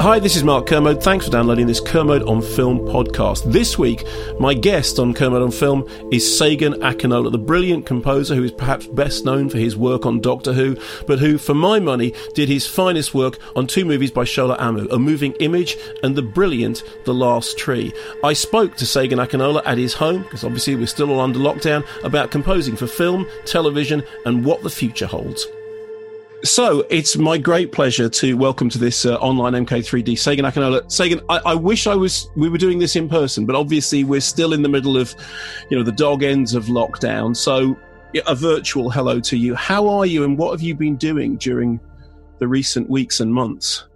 Hi, this is Mark Kermode. Thanks for downloading this Kermode on Film podcast. This week, my guest on Kermode on Film is Segun Akinola, the brilliant composer who is perhaps best known for his work on Doctor Who, but who, for my money, did his finest work on two movies by Shola Amoo, A Moving Image and the brilliant The Last Tree. I spoke to Segun Akinola at his home, because obviously we're still all under lockdown, about composing for film, television, and what the future holds. So it's my great pleasure to welcome to this uh, online MK3D Segun Akinola. Segun, I, I, wish I was we were doing this in person, but obviously we're still in the middle of, you know, the dog ends of lockdown. So a virtual hello to you. How are you, and what have you been doing during the recent weeks and months?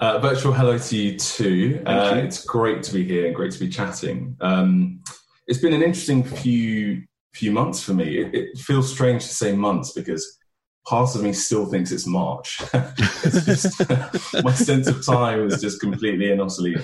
Uh, virtual hello to you too. Uh, it's great to be here and great to be chatting. Um, it's been an interesting few few months for me. It, it feels strange to say months because part of me still thinks it's March. it's just, my sense of time is just completely and utterly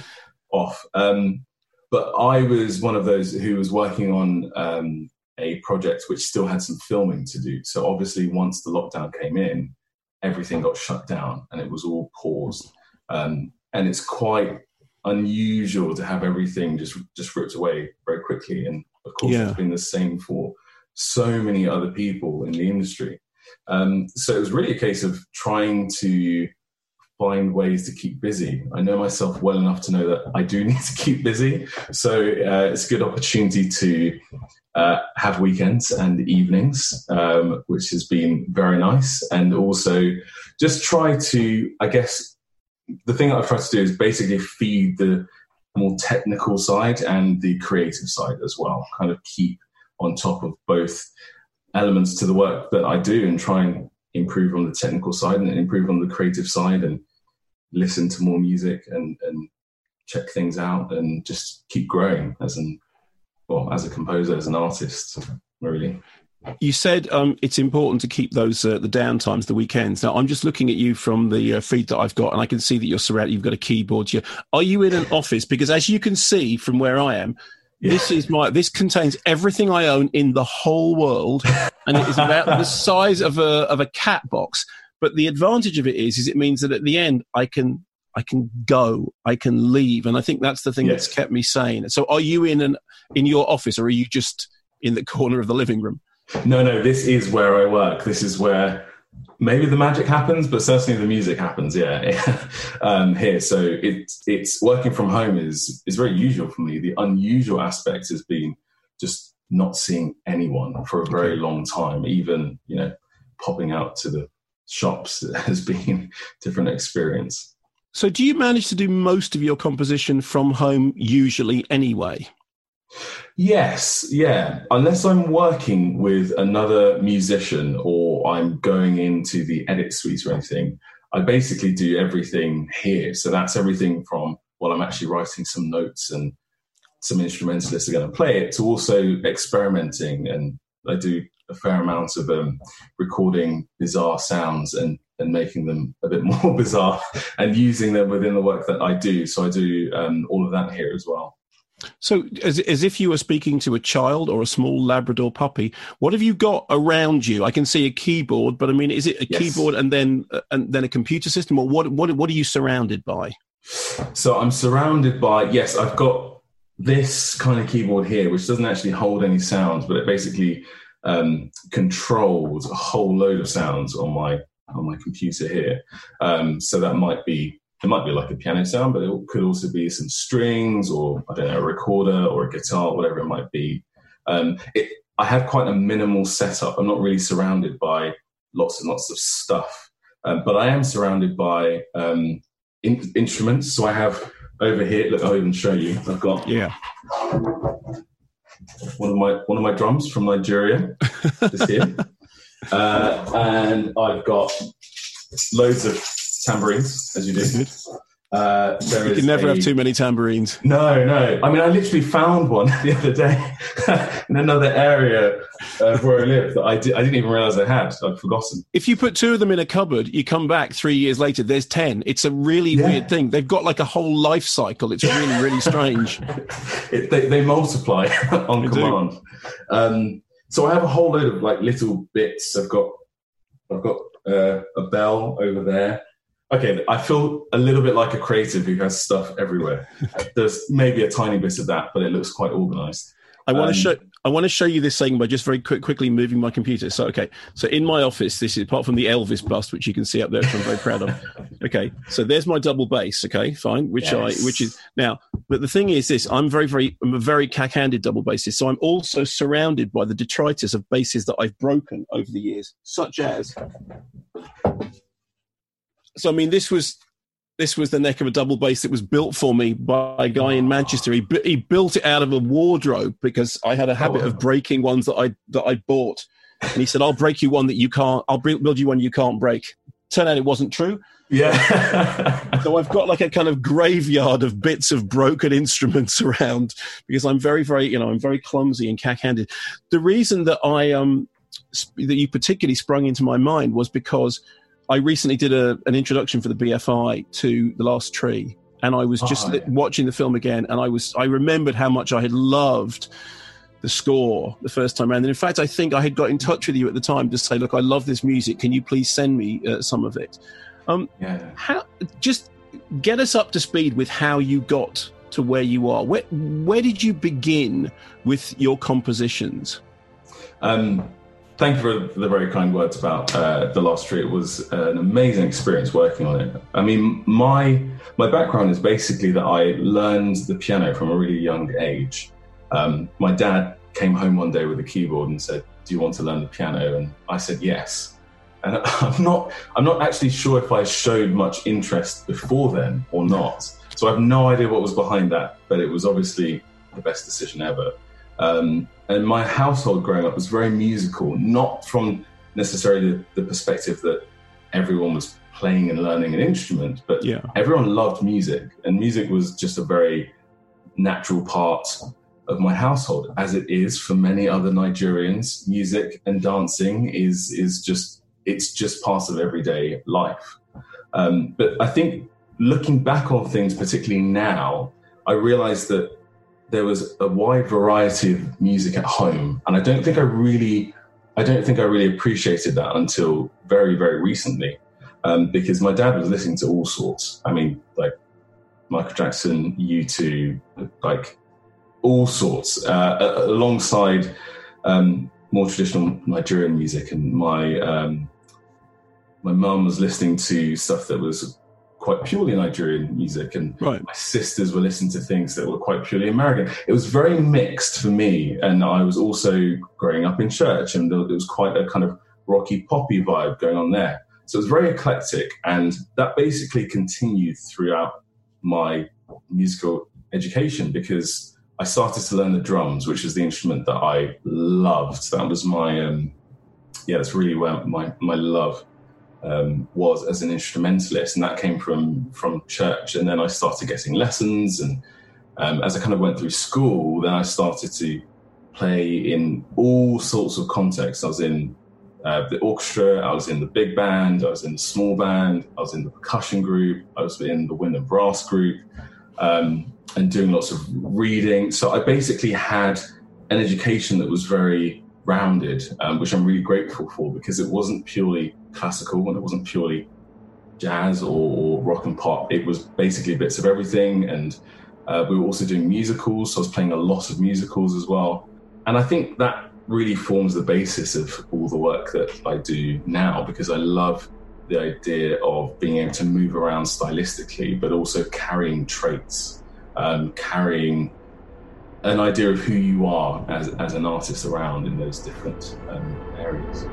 off. Um, but I was one of those who was working on um, a project which still had some filming to do. So obviously, once the lockdown came in, everything got shut down and it was all paused. Um, and it's quite unusual to have everything just just ripped away very quickly. And of course, yeah. it's been the same for so many other people in the industry. Um, so it was really a case of trying to find ways to keep busy. I know myself well enough to know that I do need to keep busy. So uh, it's a good opportunity to uh, have weekends and evenings, um, which has been very nice. And also just try to, I guess, the thing I've tried to do is basically feed the more technical side and the creative side as well, kind of keep on top of both elements to the work that I do and try and improve on the technical side and improve on the creative side and listen to more music and, and check things out and just keep growing as an well as a composer as an artist really you said um, it's important to keep those uh, the downtimes, the weekends. Now, I'm just looking at you from the uh, feed that I've got, and I can see that you're surrounded. You've got a keyboard here. Are you in an office? Because as you can see from where I am, yeah. This is my. This contains everything I own in the whole world, and it is about the size of a of a cat box. But the advantage of it is, is it means that at the end I can I can go, I can leave, and I think that's the thing yes. that's kept me sane. So, are you in an in your office, or are you just in the corner of the living room? No, no. This is where I work. This is where maybe the magic happens, but certainly the music happens. Yeah, um, here. So it's it's working from home is is very usual for me. The unusual aspect has been just not seeing anyone for a very long time. Even you know, popping out to the shops has been different experience. So, do you manage to do most of your composition from home usually anyway? Yes, yeah. Unless I'm working with another musician or I'm going into the edit suite or anything, I basically do everything here. So that's everything from, well, I'm actually writing some notes and some instrumentalists are going to play it to also experimenting. And I do a fair amount of um, recording bizarre sounds and, and making them a bit more bizarre and using them within the work that I do. So I do um, all of that here as well. So, as, as if you were speaking to a child or a small Labrador puppy, what have you got around you? I can see a keyboard, but I mean, is it a yes. keyboard and then uh, and then a computer system, or what? What what are you surrounded by? So I'm surrounded by yes, I've got this kind of keyboard here, which doesn't actually hold any sounds, but it basically um, controls a whole load of sounds on my on my computer here. Um, so that might be it might be like a piano sound, but it could also be some strings or I don't know a recorder or a guitar, whatever it might be. Um, it, I have quite a minimal setup. I'm not really surrounded by lots and lots of stuff, um, but I am surrounded by um, in, instruments. So I have over here. Look, I'll even show you. I've got yeah one of my one of my drums from Nigeria, just here, uh, and I've got loads of tambourines, as you do. Uh, you can never a, have too many tambourines. No, no. I mean, I literally found one the other day in another area of where I live that I, did, I didn't even realize I had. I'd forgotten. If you put two of them in a cupboard, you come back three years later, there's 10. It's a really yeah. weird thing. They've got like a whole life cycle. It's really, really strange. it, they, they, multiply on they command. Um, so I have a whole load of like little bits. I've got, I've got uh, a bell over there okay, I feel a little bit like a creative who has stuff everywhere. There's maybe a tiny bit of that, but it looks quite organized. I want um, to show. I want to show you this thing by just very quick, quickly moving my computer. So, okay, so in my office, this is apart from the Elvis bust, which you can see up there, which I'm very proud of. Okay, so there's my double bass. Okay, fine, which yes. I, which is now. But the thing is, this I'm very, very, I'm a very cack-handed double bassist. So I'm also surrounded by the detritus of basses that I've broken over the years, such as so I mean, this was this was the neck of a double bass that was built for me by a guy in Manchester. He he built it out of a wardrobe because I had a habit oh. of breaking ones that I that I bought, and he said, "I'll break you one that you can't. I'll build you one you can't break." Turned out it wasn't true. Yeah. so I've got like a kind of graveyard of bits of broken instruments around because I'm very, very, you know, I'm very clumsy and cack-handed. The reason that I um that you particularly sprung into my mind was because I recently did a, an introduction for the BFI to The Last Tree, and I was just oh, yeah. watching the film again, and I was I remembered how much I had loved the score the first time around. And in fact, I think I had got in touch with you at the time to say, "Look, I love this music. Can you please send me uh, some of it?" Um, yeah. How just get us up to speed with how you got to where you are. Where where did you begin with your compositions? Um, thank you for the very kind words about uh, the Last Tree. It was an amazing experience working on it. I mean, my my background is basically that I learned the piano from a really young age. Um, my dad came home one day with a keyboard and said, "Do you want to learn the piano?" And I said yes. And I'm not I'm not actually sure if I showed much interest before then or not. So I have no idea what was behind that, but it was obviously the best decision ever. Um, and my household growing up was very musical, not from necessarily the, the, perspective that everyone was playing and learning an instrument, but yeah. everyone loved music, and music was just a very natural part of my household, as it is for many other Nigerians. Music and dancing is is just it's just part of everyday life. Um, but I think looking back on things, particularly now, I realize that there was a wide variety of music at home, and I don't think I really, I don't think I really appreciated that until very, very recently, um, because my dad was listening to all sorts. I mean, like Michael Jackson, U2, like all sorts, uh, alongside um, more traditional Nigerian music, and my um, my mum was listening to stuff that was quite purely Nigerian music, and right. my sisters were listening to things that were quite purely American. It was very mixed for me, and I was also growing up in church, and there was quite a kind of rocky poppy vibe going on there. So it was very eclectic, and that basically continued throughout my musical education because I started to learn the drums, which is the instrument that I loved. That was my, um, yeah, that's really where my my love um, was as an instrumentalist, and that came from from church. And then I started getting lessons, and um, as I kind of went through school, then I started to play in all sorts of contexts. I was in uh, the orchestra, I was in the big band, I was in the small band, I was in the percussion group, I was in the wind and brass group, um, and doing lots of reading. So I basically had an education that was very rounded, um, which I'm really grateful for because it wasn't purely classical and it wasn't purely jazz or, rock and pop. It was basically bits of everything. And uh, we were also doing musicals. So I was playing a lot of musicals as well. And I think that really forms the basis of all the work that I do now because I love the idea of being able to move around stylistically, but also carrying traits, um, carrying an idea of who you are as, as an artist around in those different um, areas.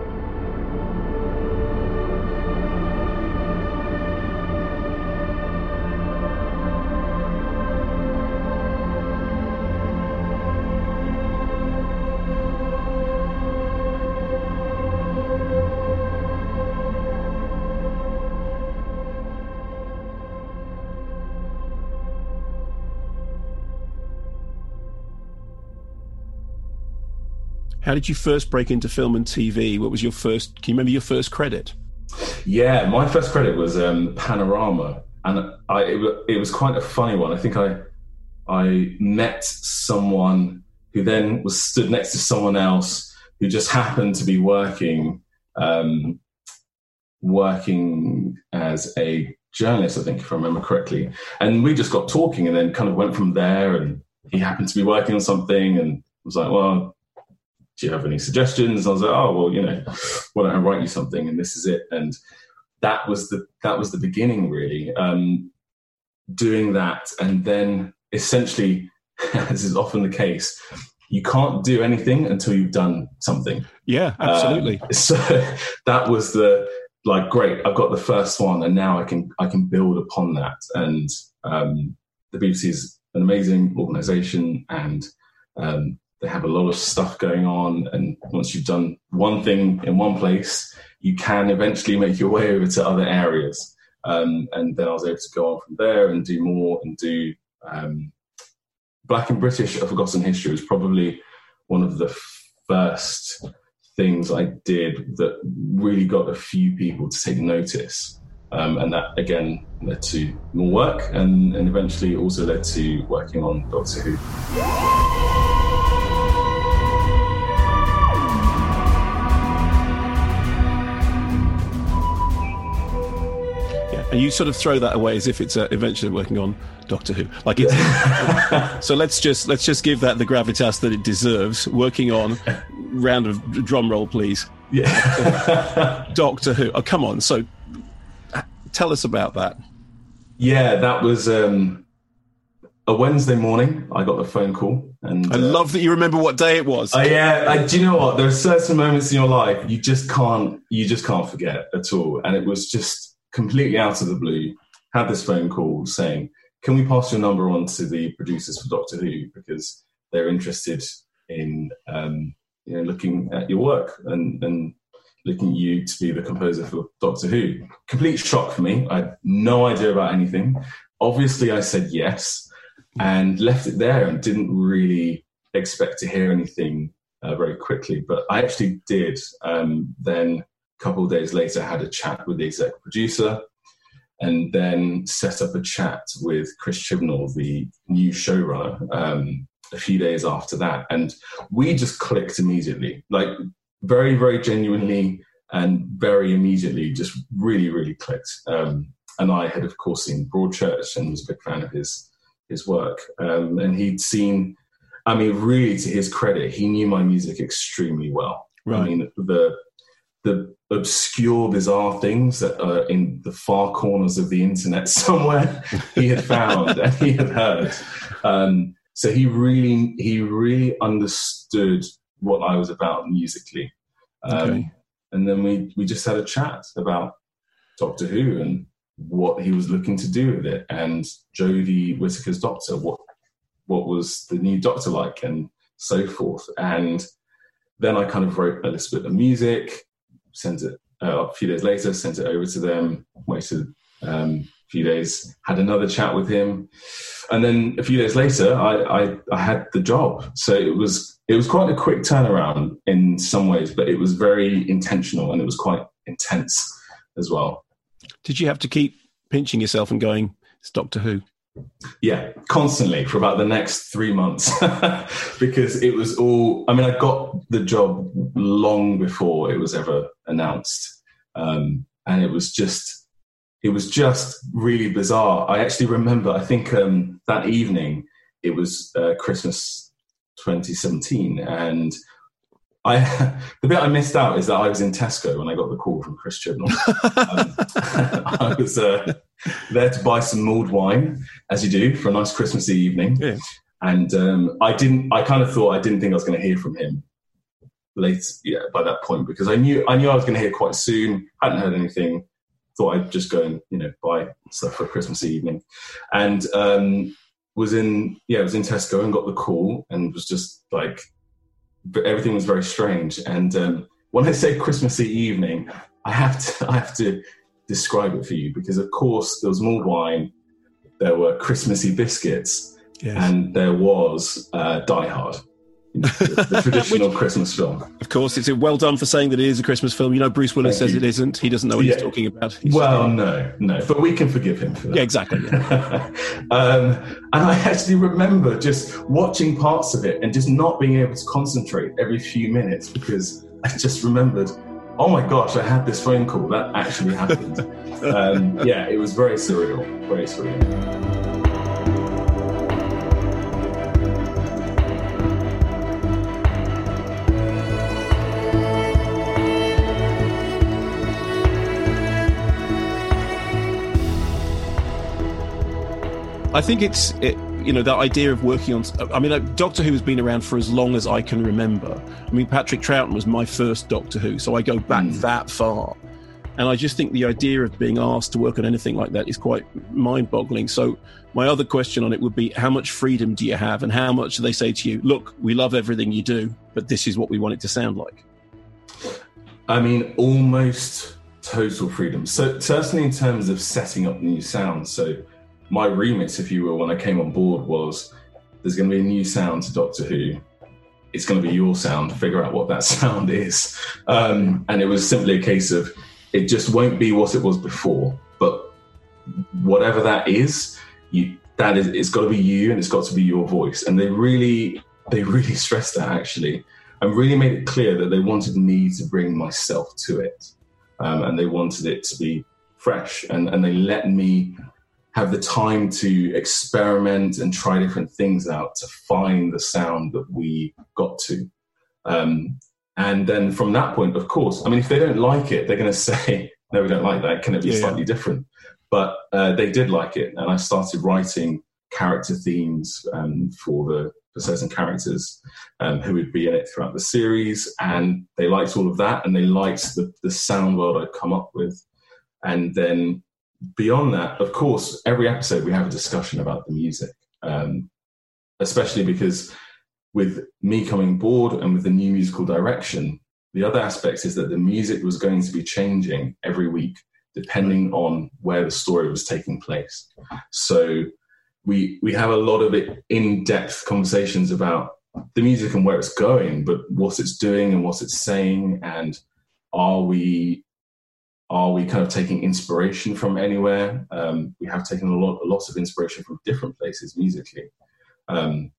How did you first break into film and TV? What was your first? Can you remember your first credit? Yeah, my first credit was um, Panorama, and I, it, it, was quite a funny one. I think I I met someone who then was stood next to someone else who just happened to be working um, working as a journalist, I think, if I remember correctly. And we just got talking, and then kind of went from there. And he happened to be working on something, and was like, "Well, do you have any suggestions? I was like, oh well, you know, why don't I write you something? And this is it. And that was the that was the beginning, really. Um, doing that, and then essentially, as is often the case, you can't do anything until you've done something. Yeah, absolutely. Um, so that was the like, great, I've got the first one, and now I can I can build upon that. And um, the BBC is an amazing organisation, and um, they have a lot of stuff going on. And once you've done one thing in one place, you can eventually make your way over to other areas. Um, and then I was able to go on from there and do more and do um, Black and British A Forgotten History was probably one of the first things I did that really got a few people to take notice. Um, and that again led to more work and, and eventually also led to working on Doctor Who. And you sort of throw that away as if it's uh, eventually working on Doctor Who. Like it's so let's just let's just give that the gravitas that it deserves. Working on round of drum roll, please. Yeah, Doctor Who. Oh, come on. So tell us about that. Yeah, that was um, a Wednesday morning. I got the phone call, and I uh, love that you remember what day it was. Uh, yeah, I, do you know what? There are certain moments in your life you just can't you just can't forget at all, and it was just completely out of the blue, had this phone call saying, "Can we pass your number on to the producers for Doctor Who because they're interested in um, you know looking at your work and and looking at you to be the composer for Doctor Who." Complete shock for me. I had no idea about anything. Obviously, I said yes and left it there and didn't really expect to hear anything uh, very quickly. But I actually did. Um, then couple of days later, had a chat with the exec producer and then set up a chat with Chris Chibnall, the new showrunner, um, a few days after that. And we just clicked immediately, like very, very genuinely and very immediately, just really, really clicked. Um, and I had, of course, seen Broadchurch and was a big fan of his his work. Um, and he'd seen, I mean, really to his credit, he knew my music extremely well. Right. I mean, the the obscure, bizarre things that are in the far corners of the internet somewhere he had found and he had heard. Um, so he really, he really understood what I was about musically. Um, okay. And then we, we just had a chat about Doctor Who and what he was looking to do with it, and Jodie Whittaker's Doctor, what what was the new Doctor like, and so forth. And then I kind of wrote a little bit of music, sent it uh, a few days later, sent it over to them, waited um, a few days, had another chat with him. And then a few days later, I, I, I had the job. So it was, it was quite a quick turnaround in some ways, but it was very intentional and it was quite intense as well. Did you have to keep pinching yourself and going, it's Doctor Who? Yeah, constantly for about the next three months because it was all. I mean, I got the job long before it was ever announced, um, and it was just, it was just really bizarre. I actually remember. I think um, that evening it was uh, Christmas 2017, and I the bit I missed out is that I was in Tesco when I got the call from Chris Chibnall. um, I was uh, there to buy some mulled wine, as you do, for a nice Christmassy evening. Yeah. And um, I didn't. I kind of thought I didn't think I was going to hear from him late. Yeah, by that point because I knew I knew I was going to hear quite soon. Hadn't heard anything. Thought I'd just go and you know buy stuff for Christmas evening, and um, was in yeah was in Tesco and got the call and was just like everything was very strange. And um, when I say Christmassy evening, I have to I have to describe it for you because of course there was mulled wine, there were Christmassy biscuits, Yes. and there was uh, Die Hard, you know, the, the traditional Christmas film. Of course, it's well done for saying that it is a Christmas film. You know, Bruce Willis Thank says you. it isn't. He doesn't know what he's talking about. He's Well, no, no, but we can forgive him for that. yeah, exactly. yeah. um, and I actually remember just watching parts of it and just not being able to concentrate every few minutes because I just remembered, oh my gosh, I had this phone call that actually happened. um, yeah, it was very surreal, very surreal. I think it's it, you know that idea of working on. I mean, like, Doctor Who has been around for as long as I can remember. I mean, Patrick Troughton was my first Doctor Who, so I go back hmm. that far. And I just think the idea of being asked to work on anything like that is quite mind-boggling. So my other question on it would be: How much freedom do you have, and how much do they say to you? Look, we love everything you do, but this is what we want it to sound like. I mean, almost total freedom. So certainly in terms of setting up new sounds. So my remit, if you will, when I came on board was there's going to be a new sound to Doctor Who. It's going to be your sound. Figure out what that sound is. Um, and it was simply a case of it just won't be what it was before. But whatever that is, you that is it's got to be you and it's got to be your voice. And they really they really stressed that actually and really made it clear that they wanted me to bring myself to it. Um, and they wanted it to be fresh. And, and they let me have the time to experiment and try different things out to find the sound that we got to. Um, and then from that point, of course, I mean, if they don't like it, they're going to say, no, we don't like that. Can it be Yeah, yeah. slightly different? But uh, they did like it. And I started writing character themes um, for the for certain characters um, who would be in it throughout the series, and they liked all of that, and they liked the the sound world I'd come up with, and then beyond that, of course, every episode we have a discussion about the music, um, especially because with me coming board and with the new musical direction, the other aspect is that the music was going to be changing every week depending on where the story was taking place. So we we have a lot of in-depth conversations about the music and where it's going, but what it's doing and what it's saying, and are we are we kind of taking inspiration from anywhere? Um, we have taken a lot a lot of inspiration from different places musically. Um,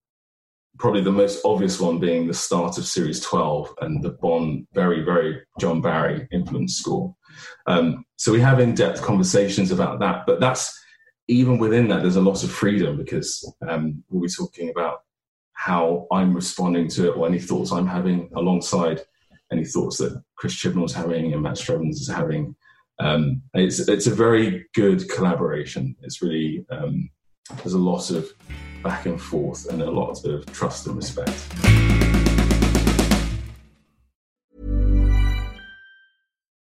probably the most obvious one being the start of series 12 and the Bond very very John Barry influence score. Um, so we have in-depth conversations about that, but that's even within that, there's a lot of freedom because um, we'll be talking about how I'm responding to it or any thoughts I'm having alongside any thoughts that Chris Chibnall's having and Matt Strevens is having. Um, it's it's a very good collaboration. It's really um, there's a lot of back and forth and a lot of trust and respect.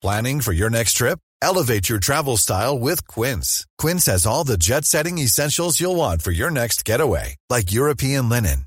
Planning for your next trip? Elevate your travel style with Quince. Quince has all the jet setting essentials you'll want for your next getaway, like European linen,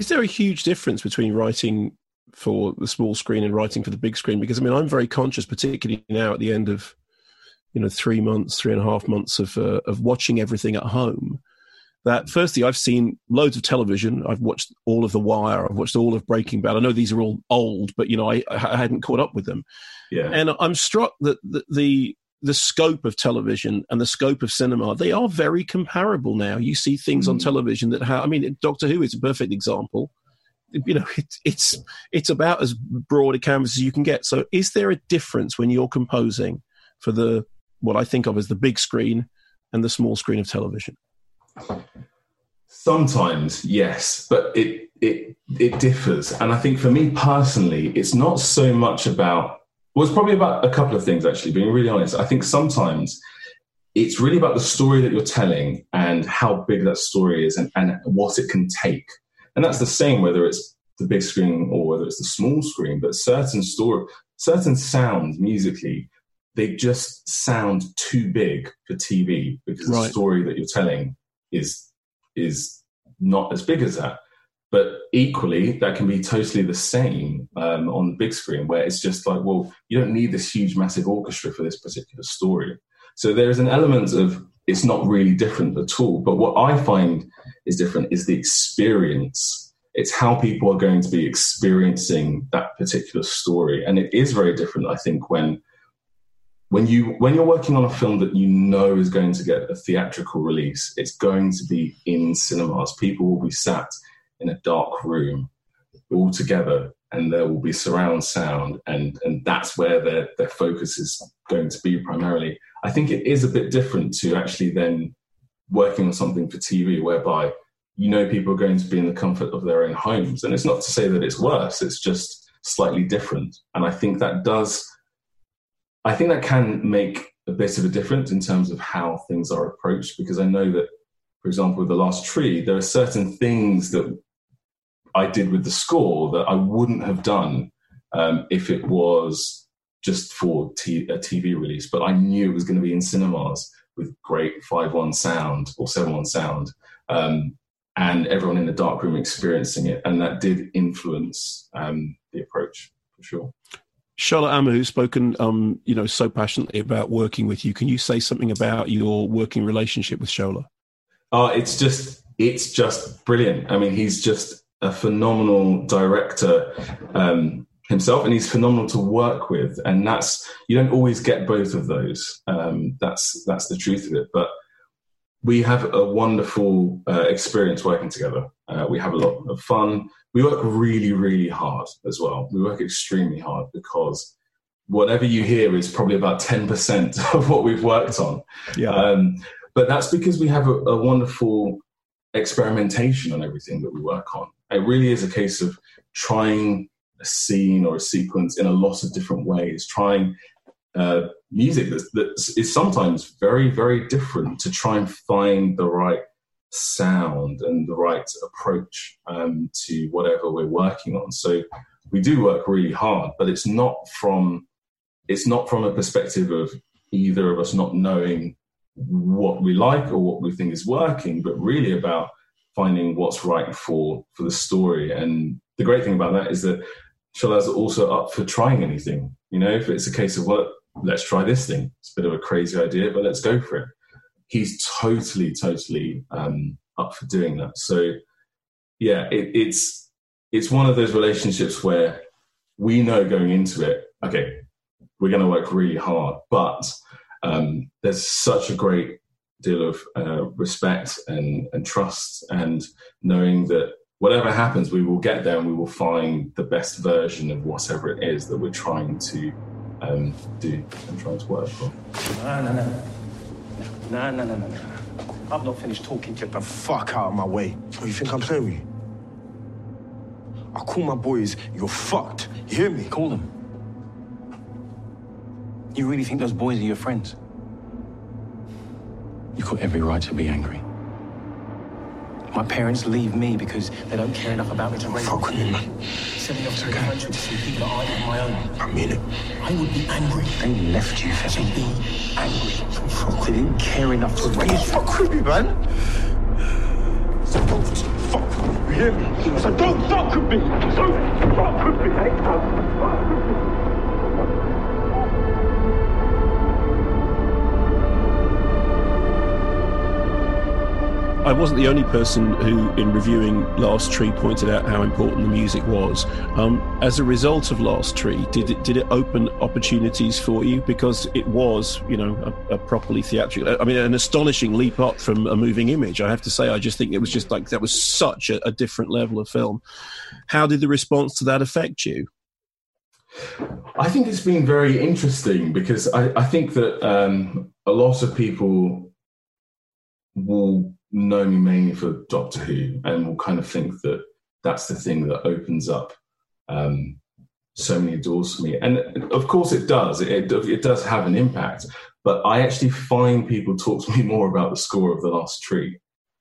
Is there a huge difference between writing for the small screen and writing for the big screen? Because I mean, I'm very conscious, particularly now at the end of you know three months, three and a half months of uh, of watching everything at home. That firstly, I've seen loads of television. I've watched all of The Wire. I've watched all of Breaking Bad. I know these are all old, but you know I, I hadn't caught up with them. Yeah, and I'm struck that the, the the scope of television and the scope of cinema they are very comparable now. You see things mm. on television that have. I mean, Doctor Who is a perfect example you know it, it's it's about as broad a canvas as you can get so is there a difference when you're composing for the what i think of as the big screen and the small screen of television sometimes yes but it it it differs and i think for me personally it's not so much about well it's probably about a couple of things actually being really honest i think sometimes it's really about the story that you're telling and how big that story is and, and what it can take and that's the same whether it's the big screen or whether it's the small screen. But certain story, certain sounds musically, they just sound too big for TV because right. the story that you're telling is is not as big as that. But equally, that can be totally the same um, on the big screen, where it's just like, well, you don't need this huge, massive orchestra for this particular story. So there is an element of it's not really different at all. But what I find is different is the experience. It's how people are going to be experiencing that particular story. And it is very different, I think, when when you when you're working on a film that you know is going to get a theatrical release, it's going to be in cinemas. People will be sat in a dark room all together and there will be surround sound and and that's where their their focus is going to be primarily. I think it is a bit different to actually then working on something for tv whereby you know people are going to be in the comfort of their own homes. And it's not to say that it's worse it's just slightly different. And i think that does i think that can make a bit of a difference in terms of how things are approached because i know that for example with the last tree there are certain things that I did with the score that I wouldn't have done um, if it was just for t- a TV release. But I knew it was going to be in cinemas with great 5.1 sound or 7.1 sound, um, and everyone in the dark room experiencing it. And that did influence um, the approach for sure. Shola Amoo, who's spoken, um, you know, so passionately about working with you, can you say something about your working relationship with Shola? Uh, it's just, it's just brilliant. I mean, he's just a phenomenal director um, himself, and he's phenomenal to work with. And that's you don't always get both of those. Um, that's that's the truth of it. But we have a wonderful uh, experience working together. Uh, we have a lot of fun. We work really, really hard as well. We work extremely hard because whatever you hear is probably about 10% of what we've worked on. Yeah. Um, but that's because we have a, a wonderful experimentation on everything that we work on. It really is a case of trying a scene or a sequence in a lot of different ways, trying uh, music that, that is sometimes very, very different to try and find the right sound and the right approach um, to whatever we're working on. So we do work really hard, but it's not from it's not from a perspective of either of us not knowing what we like or what we think is working, but really about finding what's right for for the story. And the great thing about that is that Shola's also up for trying anything. You know, if it's a case of well, let's try this thing. It's a bit of a crazy idea, but let's go for it. He's totally, totally um, up for doing that. So yeah, it, it's it's one of those relationships where we know going into it, okay, we're going to work really hard, but um, there's such a great deal of uh, respect and, and trust, and knowing that whatever happens, we will get there and we will find the best version of whatever it is that we're trying to um, do and trying to work for. No, no, no. No, no, no, no, no. I've not finished talking to you. The fuck out of my way. Oh, you think I'm playing with you? I call my boys, you're fucked. You hear me? Call them. You really think those boys are your friends? You've got every right to be angry. My parents leave me because they don't care enough about me to raise Fuck with me, man. Send me off to the country to see people that aren't my own. I mean it. I would be angry. They left you, So Fezzi. be angry. Fuck, they didn't care enough to raise you. Fuck with me, man. So don't fuck with me, you hear me? So don't fuck with me. So fuck with me, eh? Fuck with me. I wasn't the only person who, in reviewing Last Tree, pointed out how important the music was. Um, as a result of Last Tree, did it did it open opportunities for you because it was, you know, a, a properly theatrical? I mean, an astonishing leap up from a moving image. I have to say, I just think it was just like that was such a, a different level of film. How did the response to that affect you? I think it's been very interesting because I, I think that um, a lot of people will know me mainly for Doctor Who and will kind of think that that's the thing that opens up um, so many doors for me. And of course, it does. It, it, does have an impact. But I actually find people talk to me more about the score of The Last Tree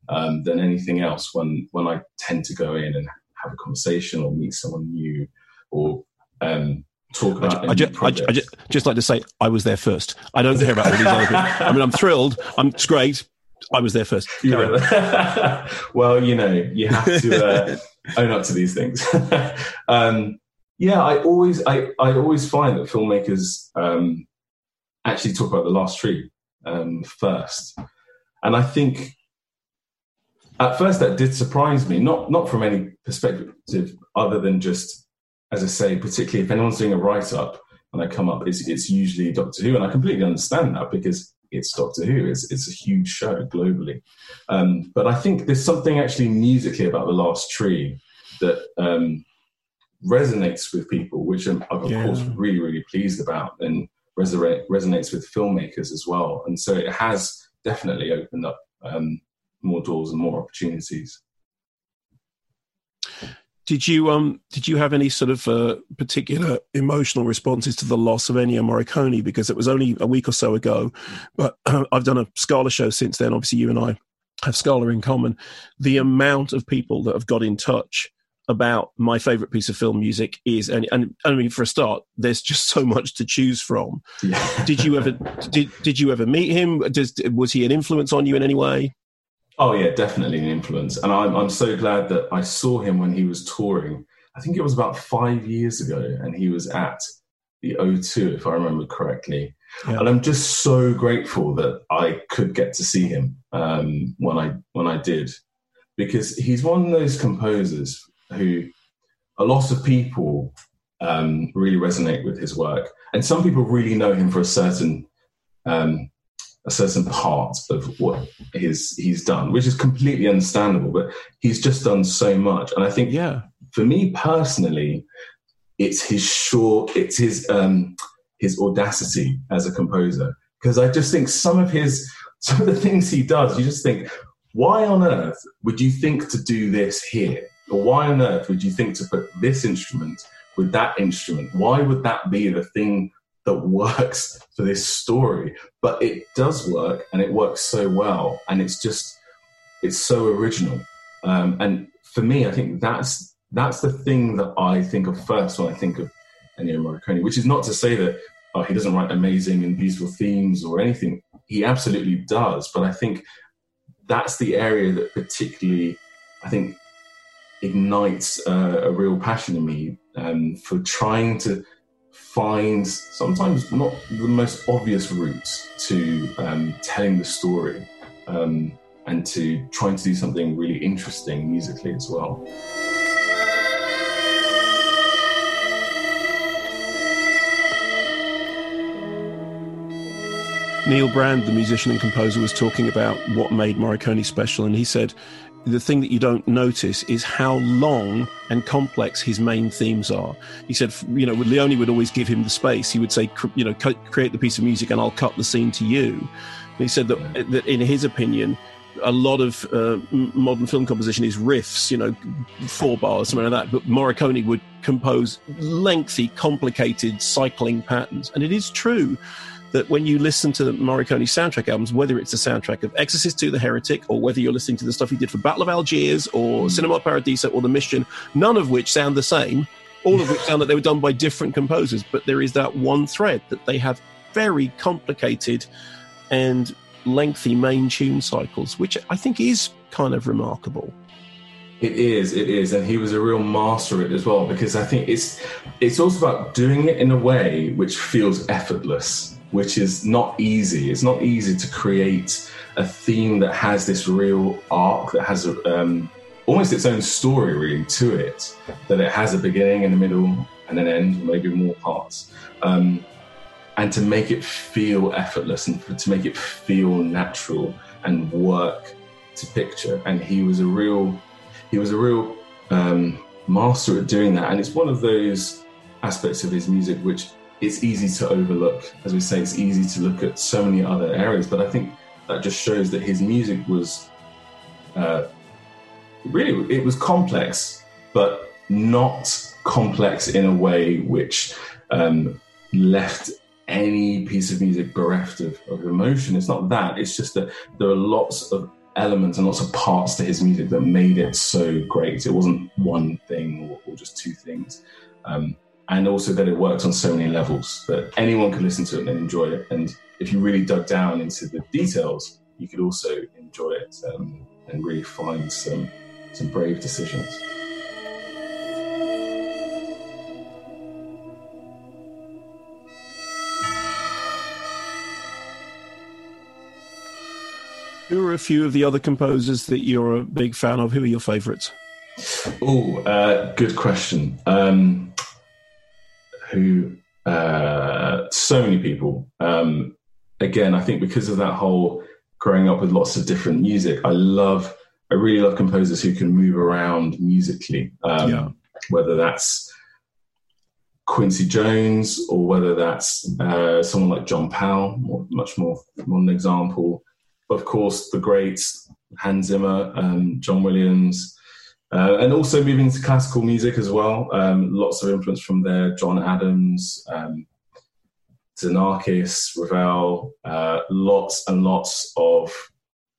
um, than anything else when, when I tend to go in and have a conversation or meet someone new or um, talk about. I, ju- I, ju- I ju- just like to say I was there first. I don't care about all these other people. I mean, I'm thrilled. I'm it's great. I was there first. Well, you know, you have to uh, own up to these things. um, yeah, I always, I, I always find that filmmakers um, actually talk about the last tree um, first, and I think at first that did surprise me. Not not from any perspective other than just, as I say, particularly if anyone's doing a write up and I come up, it's, it's usually Doctor Who, and I completely understand that because it's Doctor Who. It's, it's a huge show globally. Um, but I think there's something actually musically about The Last Tree that um, resonates with people, which I'm, of Yeah. course really, really pleased about and resonate, resonates with filmmakers as well. And so it has definitely opened up um, more doors and more opportunities. Did you um did you have any sort of uh, particular emotional responses to the loss of Ennio Morricone? Because it was only a week or so ago, but uh, I've done a Scala show since then. Obviously, you and I have Scala in common. The amount of people that have got in touch about my favorite piece of film music is, and, and I mean, for a start, there's just so much to choose from. Did you ever did did you ever meet him? Does, was he an influence on you in any way? Oh yeah, definitely an influence, and I'm I'm so glad that I saw him when he was touring. I think it was about five years ago, and he was at the O2, if I remember correctly. Yeah. And I'm just so grateful that I could get to see him um, when I when I did, because he's one of those composers who a lot of people um, really resonate with his work, and some people really know him for a certain um, a certain part of what his he's done, which is completely understandable. But he's just done so much, and I think yeah, for me personally, it's his short, it's his um, his audacity as a composer because I just think some of his some of the things he does, you just think, why on earth would you think to do this here, or why on earth would you think to put this instrument with that instrument? Why would that be the thing? That works for this story but it does work and it works so well and it's just it's so original. Um, and for me i think that's that's the thing that i think of first when i think of ennio morricone which is not to say that oh, he doesn't write amazing and beautiful themes or anything. He absolutely does but i think that's the area that particularly i think ignites uh, a real passion in me um, for trying to find sometimes not the most obvious routes to um, telling the story um, and to trying to do something really interesting musically as well. Neil Brand, the musician and composer, was talking about what made Morricone special, and he said the thing that you don't notice is how long and complex his main themes are. He said, you know, Leone would always give him the space. He would say, you know, create the piece of music and I'll cut the scene to you. And he said that, that in his opinion, a lot of uh, modern film composition is riffs, you know, four bars, something like that. But Morricone would compose lengthy, complicated cycling patterns. And it is true that when you listen to the Morricone soundtrack albums, whether it's the soundtrack of Exorcist to The Heretic, or whether you're listening to the stuff he did for Battle of Algiers, or hmm. Cinema Paradiso, or The Mission, none of which sound the same. All of which sound like they were done by different composers, but there is that one thread that they have very complicated and lengthy main tune cycles, which I think is kind of remarkable. It is, it is, and he was a real master at it as well because I think it's it's also about doing it in a way which feels effortless, which is not easy. It's not easy to create a theme that has this real arc that has um, almost its own story really to it. That it has a beginning and a middle and an end, maybe more parts, um, and to make it feel effortless and to make it feel natural and work to picture. And he was a real he was a real um, master at doing that. And it's one of those aspects of his music which it's easy to overlook. As we say, it's easy to look at so many other areas, but I think that just shows that his music was uh, really it was complex, but not complex in a way which um, left any piece of music bereft of, of emotion. It's not that. It's just that there are lots of elements and lots of parts to his music that made it so great. It wasn't one thing or, or just two things. Um, and also that it worked on so many levels that anyone could listen to it and enjoy it. And if you really dug down into the details, you could also enjoy it um, and really find some some brave decisions. Who are a few of the other composers that you're a big fan of? Who are your favourites? Oh, uh, good question. Um, who? Uh, so many people. Um, again, I think because of that whole growing up with lots of different music, I love. I really love composers who can move around musically. Um, Yeah. Whether that's Quincy Jones or whether that's uh, someone like John Powell, more, much more modern example. Of course, the greats Hans Zimmer, um, John Williams, uh, and also moving to classical music as well. Um, lots of influence from there. John Adams, um, Ravel, uh, lots and lots of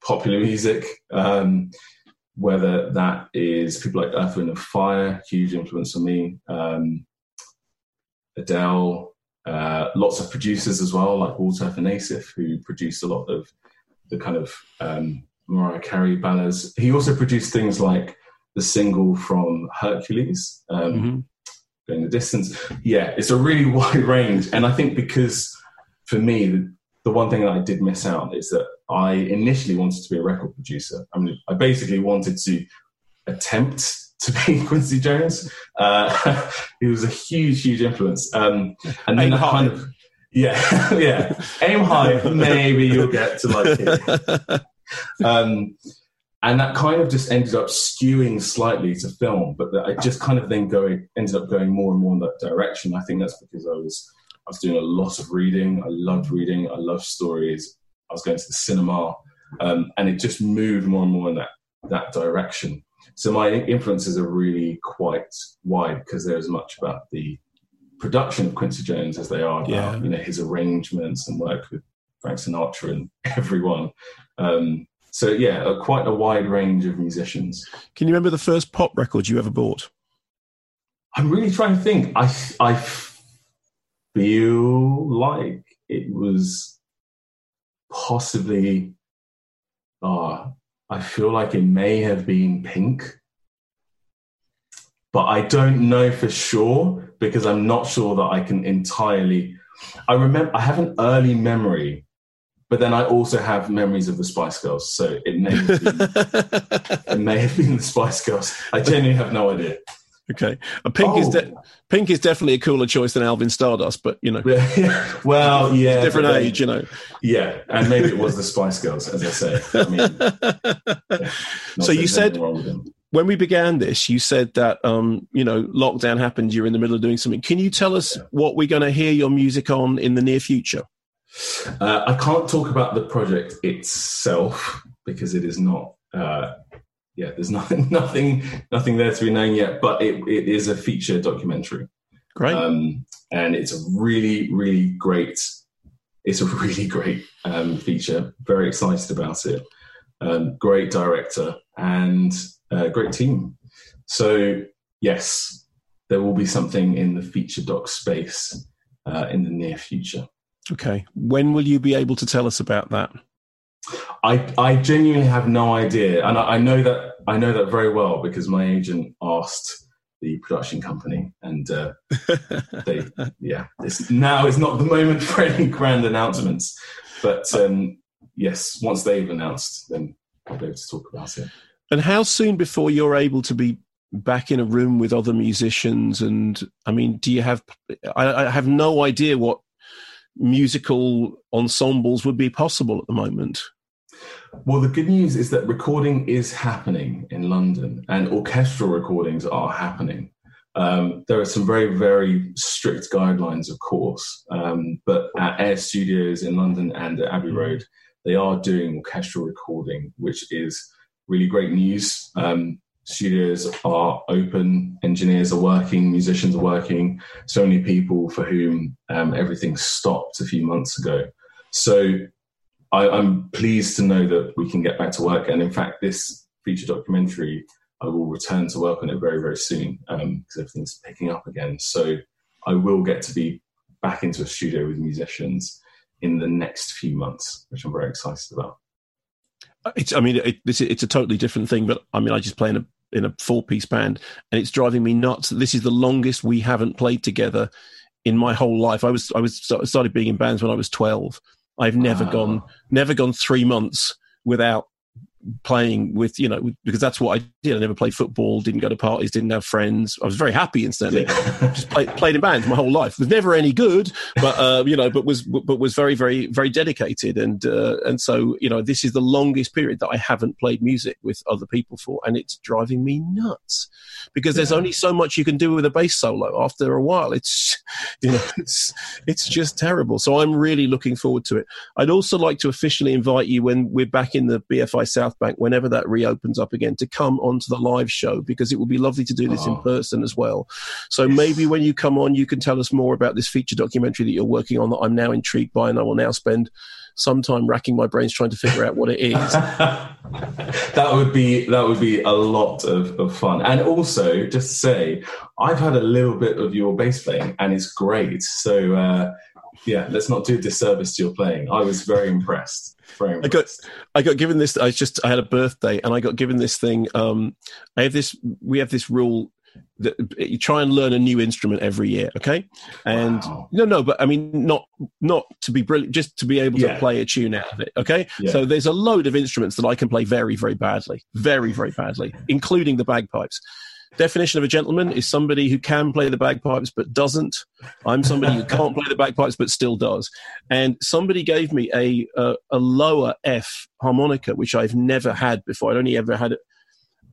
popular music. Um, whether that is people like Earth, Wind and Fire, huge influence on me. Um, Adele, uh, lots of producers as well, like Walter Afanasieff, who produced a lot of the kind of um, Mariah Carey ballads. He also produced things like the single from Hercules, um, Going the Distance. Yeah, it's a really wide range. And I think because for me, the, the one thing that I did miss out is that I initially wanted to be a record producer. I mean, I basically wanted to attempt to be Quincy Jones. Uh, he was a huge, huge influence. Um, and then Aim high. kind of, yeah, yeah, aim high. Maybe you'll get to like it. Um, and that kind of just ended up skewing slightly to film, but that I just kind of then going ended up going more and more in that direction. I think that's because I was I was doing a lot of reading. I loved reading. I loved stories. I was going to the cinema, um, and it just moved more and more in that that direction. So my influences are really quite wide because they're as much about the production of Quincy Jones as they are about Yeah. you know his arrangements and work with Frank Sinatra and everyone. Um, so yeah, a, quite a wide range of musicians. Can you remember the first pop record you ever bought? I'm really trying to think. I I feel like it was possibly. Ah, I feel like it may have been Pink, but I don't know for sure because I'm not sure that I can entirely. I remember I have an early memory, but then I also have memories of the Spice Girls, so it may have been, it may have been the Spice Girls. I genuinely have no idea. Okay, uh, Pink is de- Pink is definitely a cooler choice than Alvin Stardust, but you know, well, yeah, different they- age, you know. Yeah, and maybe it was the Spice Girls, as I say. I mean, yeah, So you said anything wrong with them. when we began this, you said that um, you know lockdown happened. You're in the middle of doing something. Can you tell us what we're going to hear your music on in the near future? Uh, I can't talk about the project itself because it is not. Uh, yeah, there's nothing, nothing, nothing there to be known yet. But it, it is a feature documentary. Great. um, and it's a really, really great it's a really great um, feature. Very excited about it. Um, great director and uh, great team. So yes, there will be something in the feature doc space uh, in the near future. Okay. When will you be able to tell us about that? I, I genuinely have no idea, and I, I know that I know that very well because my agent asked the production company, and uh, they yeah, it's, now is not the moment for any grand announcements, but um, yes, once they've announced, then I'll be able to talk about it. And how soon before you're able to be back in a room with other musicians? And I mean, do you have? I, I have no idea what musical ensembles would be possible at the moment. Well, the good news is that recording is happening in London, and orchestral recordings are happening. Um, there are some very, very strict guidelines, of course, um, but at Air Studios in London and at Abbey. Road, they are doing orchestral recording, which is really great news. Um, studios are open, engineers are working, musicians are working. So many people for whom um, everything stopped a few months ago. So I, am pleased to know that we can get back to work. And in fact, this feature documentary, I will return to work on it very, very soon because um, everything's picking up again. So I will get to be back into a studio with musicians in the next few months, which I'm very excited about. It's, I mean, it, it's, it's a totally different thing, but I mean, I just play in a in a four piece band, and it's driving me nuts. This is the longest we haven't played together in my whole life. I was I was started being in bands when I was twelve, I've never wow. gone never gone three months without playing with you know because that's what I did. I never played football, didn't go to parties, didn't have friends. I was very happy instead. Just played, played in bands my whole life. Was never any good, but uh, you know, but was but was very very very dedicated and uh, and so you know this is the longest period that I haven't played music with other people for, and it's driving me nuts because there's only so much you can do with a bass solo. After a while, it's you know it's it's just terrible. So I'm really looking forward to it. I'd also like to officially invite you when we're back in the BFI South Bank, whenever that reopens up again, to come onto the live show because it would be lovely to do this oh. in person as well. So yes. maybe when you come on, you can tell us more about this feature documentary that you're working on that I'm now intrigued by, and I will now spend some time racking my brains trying to figure out what it is. that would be that would be a lot of, of fun. And also, just to say, I've had a little bit of your bass playing, and it's great. So. Uh, yeah, let's not do a disservice to your playing. I was very impressed. I got I got given this. I just I had a birthday and I got given this thing. Um, I have this. We have this rule that you try and learn a new instrument every year. Okay, and wow. no, no, but I mean not not to be brilliant, just to be able yeah. to play a tune out of it. Okay, yeah. so there's a load of instruments that I can play very very badly, very very badly, including the bagpipes. Definition of a gentleman is somebody who can play the bagpipes but doesn't. I'm somebody who can't play the bagpipes but still does. And somebody gave me a, a, a lower F harmonica, which I've never had before. I'd only ever had it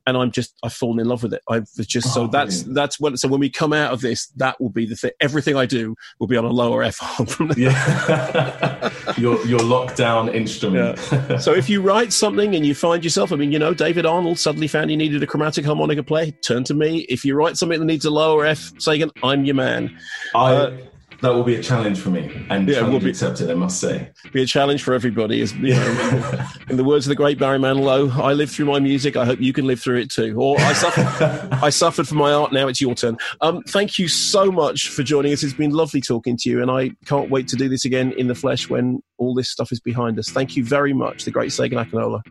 and I'm just I've fallen in love with it. I've just so oh, that's man. that's when so when we come out of this, that will be the thing. Everything I do will be on a lower F from yeah. your your lockdown instrument. Yeah. so if you write something and you find yourself, I mean, you know, David Arnold suddenly found he needed a chromatic harmonica play. Turn to me. If you write something that needs a lower F, Segun, I'm your man. I. Uh, that will be a challenge for me, and yeah, will be accepted. I must say, be a challenge for everybody. Is you know, in the words of the great Barry Manilow, "I live through my music. I hope you can live through it too." Or I suffered, I suffered for my art. Now it's your turn. Um, thank you so much for joining us. It's been lovely talking to you, and I can't wait to do this again in the flesh when all this stuff is behind us. Thank you very much, the great Segun Akinola.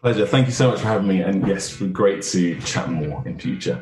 Pleasure. Thank you so much for having me, and yes, great to chat more in future.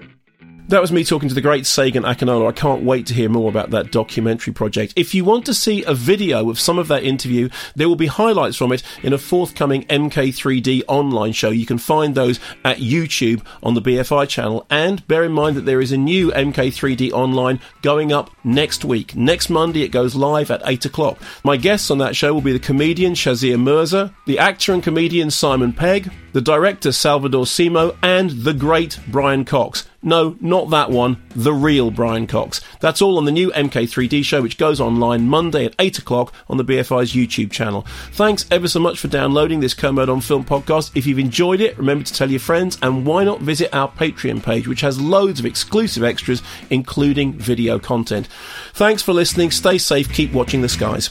That was me talking to the great Segun Akinola. I can't wait to hear more about that documentary project. If you want to see a video of some of that interview, there will be highlights from it in a forthcoming MK3D online show. You can find those at YouTube on the BFI channel. And bear in mind that there is a new MK3D online going up next week. Next Monday, it goes live at 8 o'clock. My guests on that show will be the comedian Shazia Mirza, the actor and comedian Simon Pegg, the director Salvador Simo, and the great Brian Cox. No, not that one, the real Brian Cox. That's all on the new MK3D show, which goes online Monday at 8 o'clock on the BFI's YouTube channel. Thanks ever so much for downloading this Kermode on Film podcast. If you've enjoyed it, remember to tell your friends, and why not visit our Patreon page, which has loads of exclusive extras, including video content. Thanks for listening, stay safe, keep watching the skies.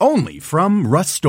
Only from Rust